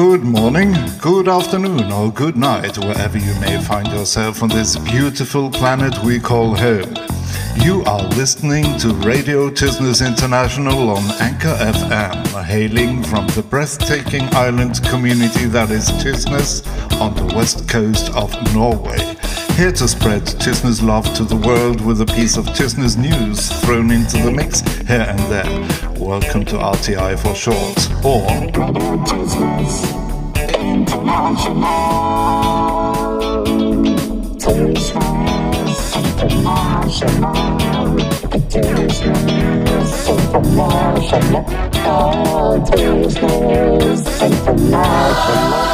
Good morning, good afternoon, or good night, wherever you may find yourself on this beautiful planet we call home. You are listening to Radio Tysnes International on Anchor FM, hailing from the breathtaking island community that is Tysnes on the west coast of Norway. Here to spread Tysnes love to the world with a piece of Tysnes news thrown into the mix here and there. Welcome to RTI for short, or International. International. International. International.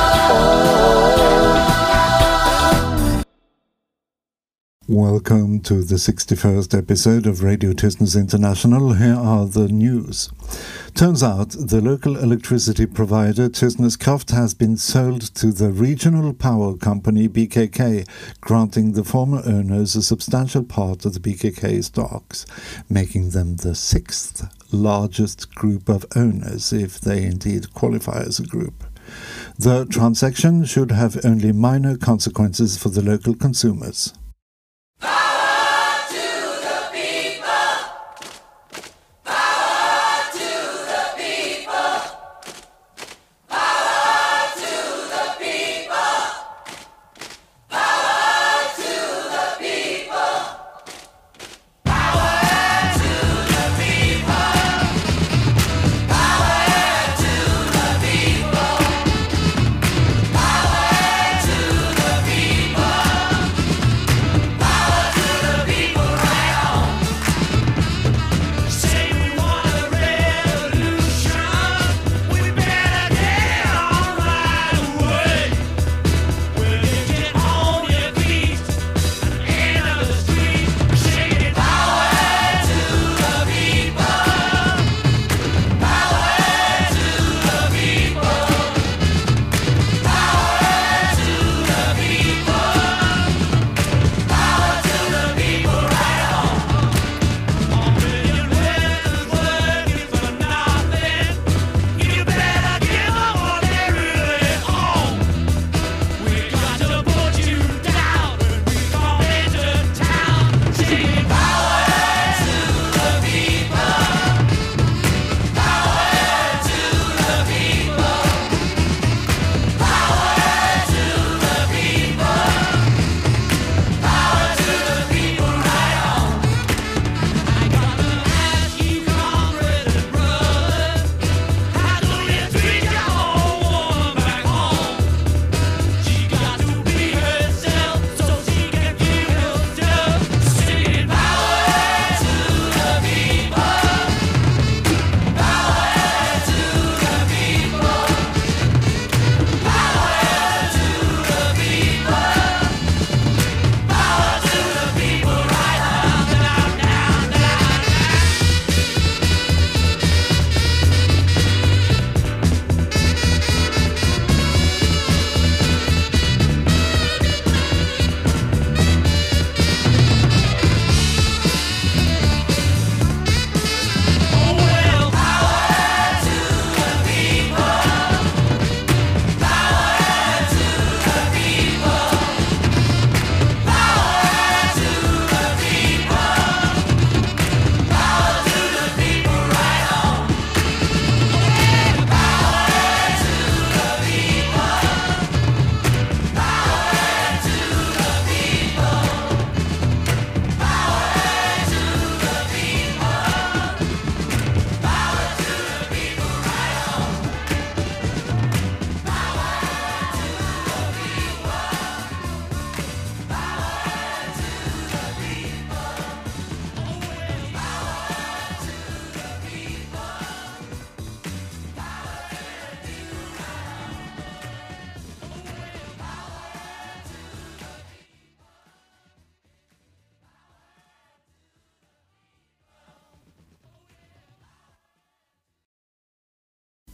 Welcome to the 61st episode of Radio Tysnes International. Here are the news. Turns out the local electricity provider Tysnes Kraft has been sold to the regional power company BKK, granting the former owners a substantial part of the BKK stocks, making them the sixth largest group of owners if they indeed qualify as a group. The transaction should have only minor consequences for the local consumers.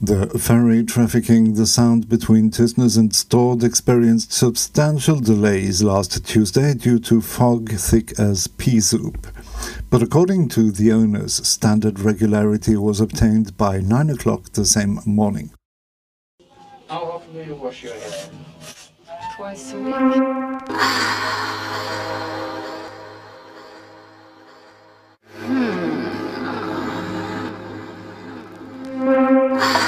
The ferry trafficking the sound between Tysnes and Stord experienced substantial delays last Tuesday due to fog thick as pea soup. But according to the owners, standard regularity was obtained by 9 o'clock the same morning. Our do you wash your hair? Twice a week. Hmm.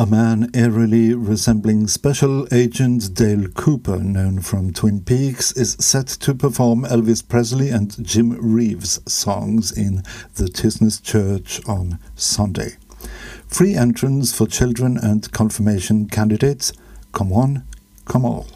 A man eerily resembling Special Agent Dale Cooper, known from Twin Peaks, is set to perform Elvis Presley and Jim Reeves songs in the Tysnes Church on Sunday. Free entrance for children and confirmation candidates. Come one, come all.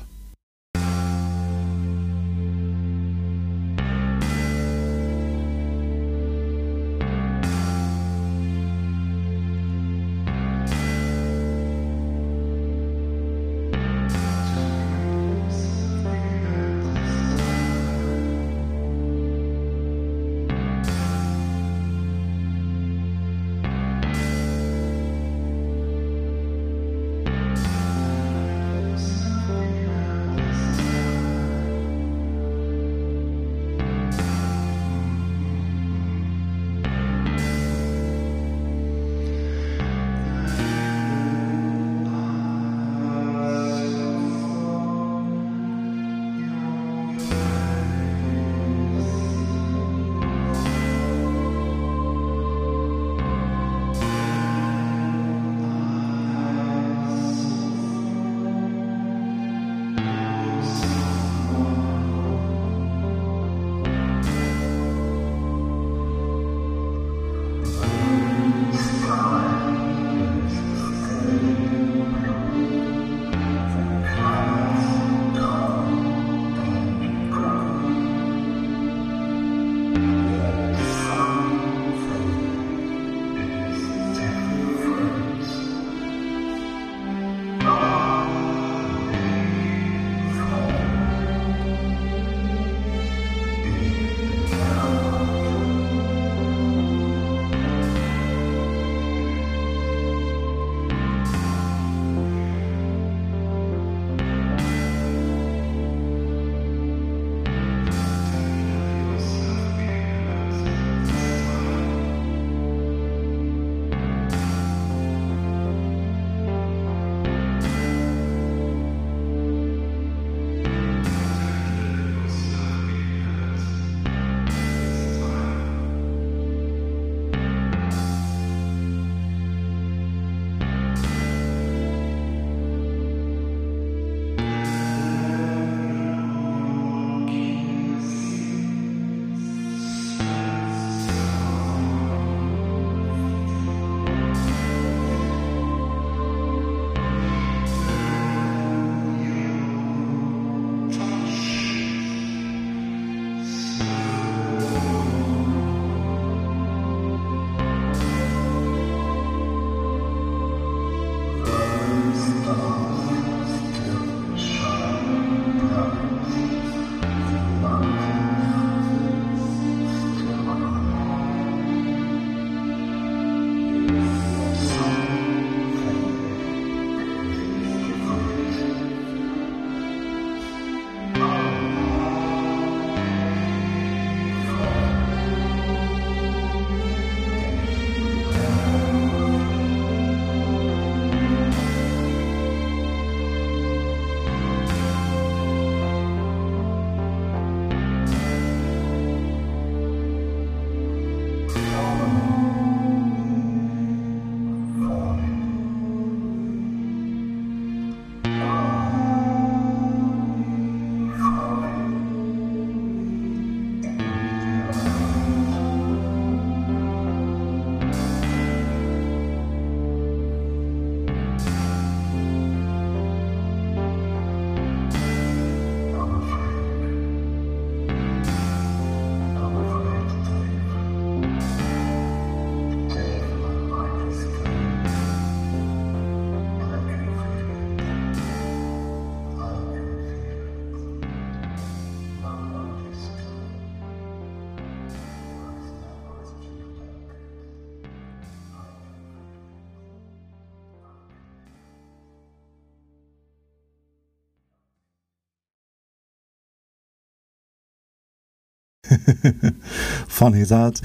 Funny that.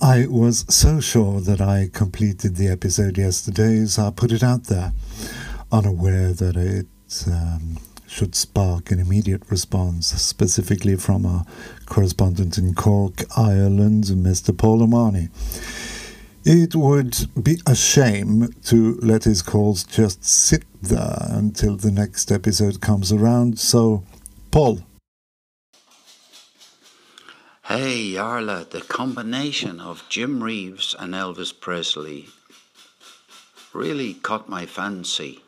I was so sure that I completed the episode yesterday, so I put it out there, unaware that it um, should spark an immediate response, specifically from our correspondent in Cork, Ireland, Mr. Paul Omani. It would be a shame to let his calls just sit there until the next episode comes around, so, Paul, Hey, Yarla, the combination of Jim Reeves and Elvis Presley really caught my fancy.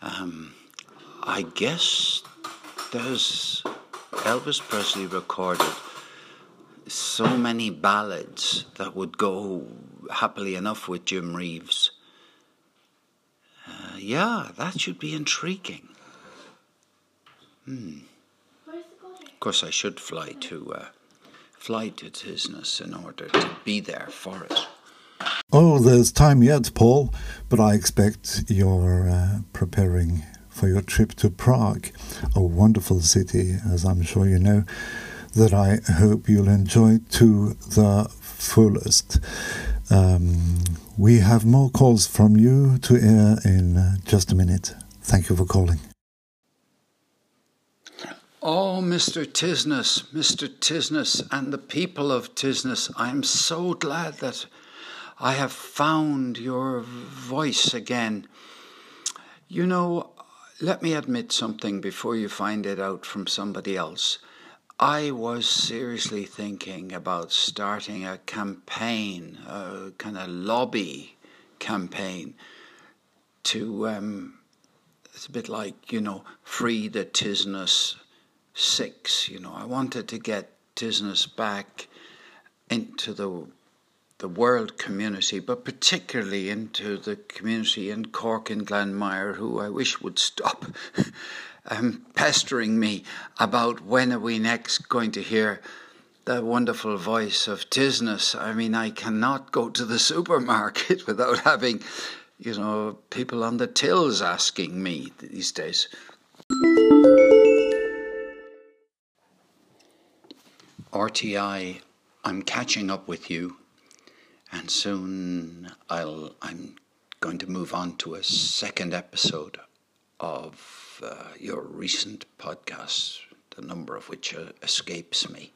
Um, I guess there's Elvis Presley recorded so many ballads that would go happily enough with Jim Reeves. Uh, yeah, that should be intriguing. Of course, I should fly to uh, fly to Tysnes in order to be there for it. Oh, there's time yet, Paul, but I expect you're uh, preparing for your trip to Prague, a wonderful city, as I'm sure you know, that I hope you'll enjoy to the fullest. Um, we have more calls from you to air in uh, just a minute. Thank you for calling. Oh, Mr. Tysnes, Mr. Tysnes, and the people of Tysnes, I am so glad that I have found your voice again. You know, let me admit something before you find it out from somebody else. I was seriously thinking about starting a campaign, a kind of lobby campaign to, um, it's a bit like, you know, free the Tysnes six. You know, I wanted to get Tysnes back into the the world community, but particularly into the community in Cork and Glanmire, who I wish would stop um, pestering me about when are we next going to hear the wonderful voice of Tysnes. I mean, I cannot go to the supermarket without having, you know, people on the tills asking me these days. RTI, I'm catching up with you, and soon I'll I'm going to move on to a second episode of uh, your recent podcasts, the number of which uh, escapes me.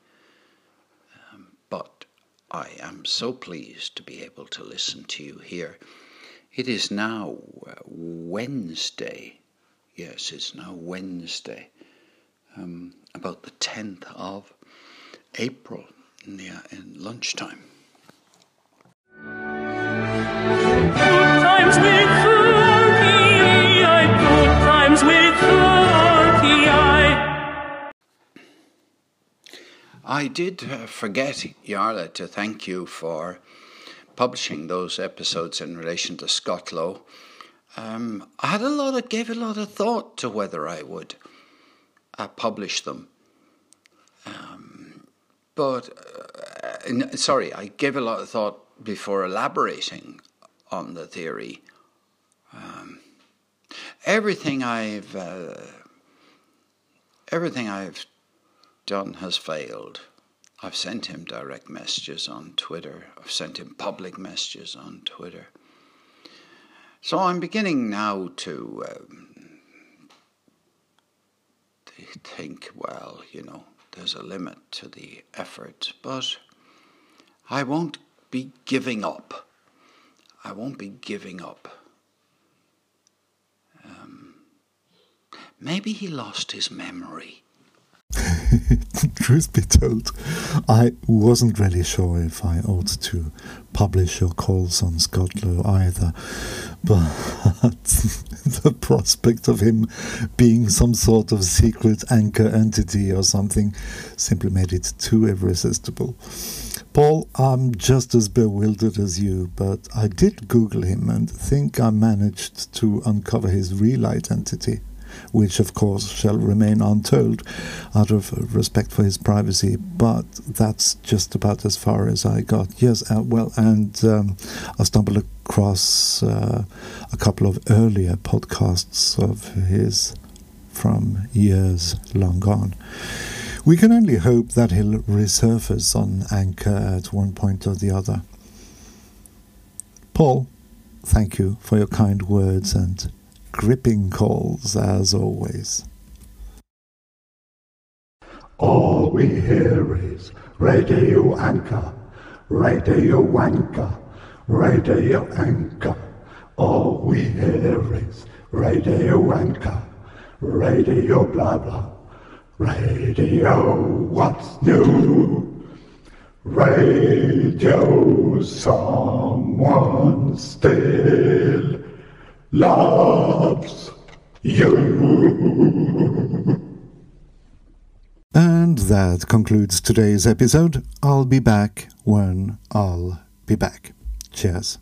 Um, but I am so pleased to be able to listen to you here. It is now uh, Wednesday. Yes, it's now Wednesday, um, about the 10th of April near uh, in lunchtime. Good times with Thirty, I good times with Thirty, I. I did uh, forget, Yarla, to thank you for publishing those episodes in relation to Scott Lowe. Um, I had a lot of, gave a lot of thought to whether I would uh, publish them. Um, but, uh, sorry, I gave a lot of thought before elaborating on the theory. Um, everything I've uh, everything I've done has failed. I've sent him direct messages on Twitter. I've sent him public messages on Twitter. So I'm beginning now to, um, to think, well, you know, there's a limit to the effort, but I won't be giving up. I won't be giving up. Um, maybe he lost his memory. Truth be told, I wasn't really sure if I ought to publish your calls on Scott Lowe either, but the prospect of him being some sort of secret anchor entity or something simply made it too irresistible. Paul, I'm just as bewildered as you, but I did Google him and think I managed to uncover his real identity which of course shall remain untold out of respect for his privacy. But that's just about as far as I got. Yes, uh, well, and um, I stumbled across uh, a couple of earlier podcasts of his from years long gone. We can only hope that he'll resurface on Anchor at one point or the other. Paul, thank you for your kind words and gripping calls as always. All we hear is Radio Anchor, Radio anchor, Radio Anchor. All we hear is Radio Anchor, Radio blah blah, Radio what's new? Radio someone still loves you. And that concludes today's episode. I'll be back when I'll be back. Cheers.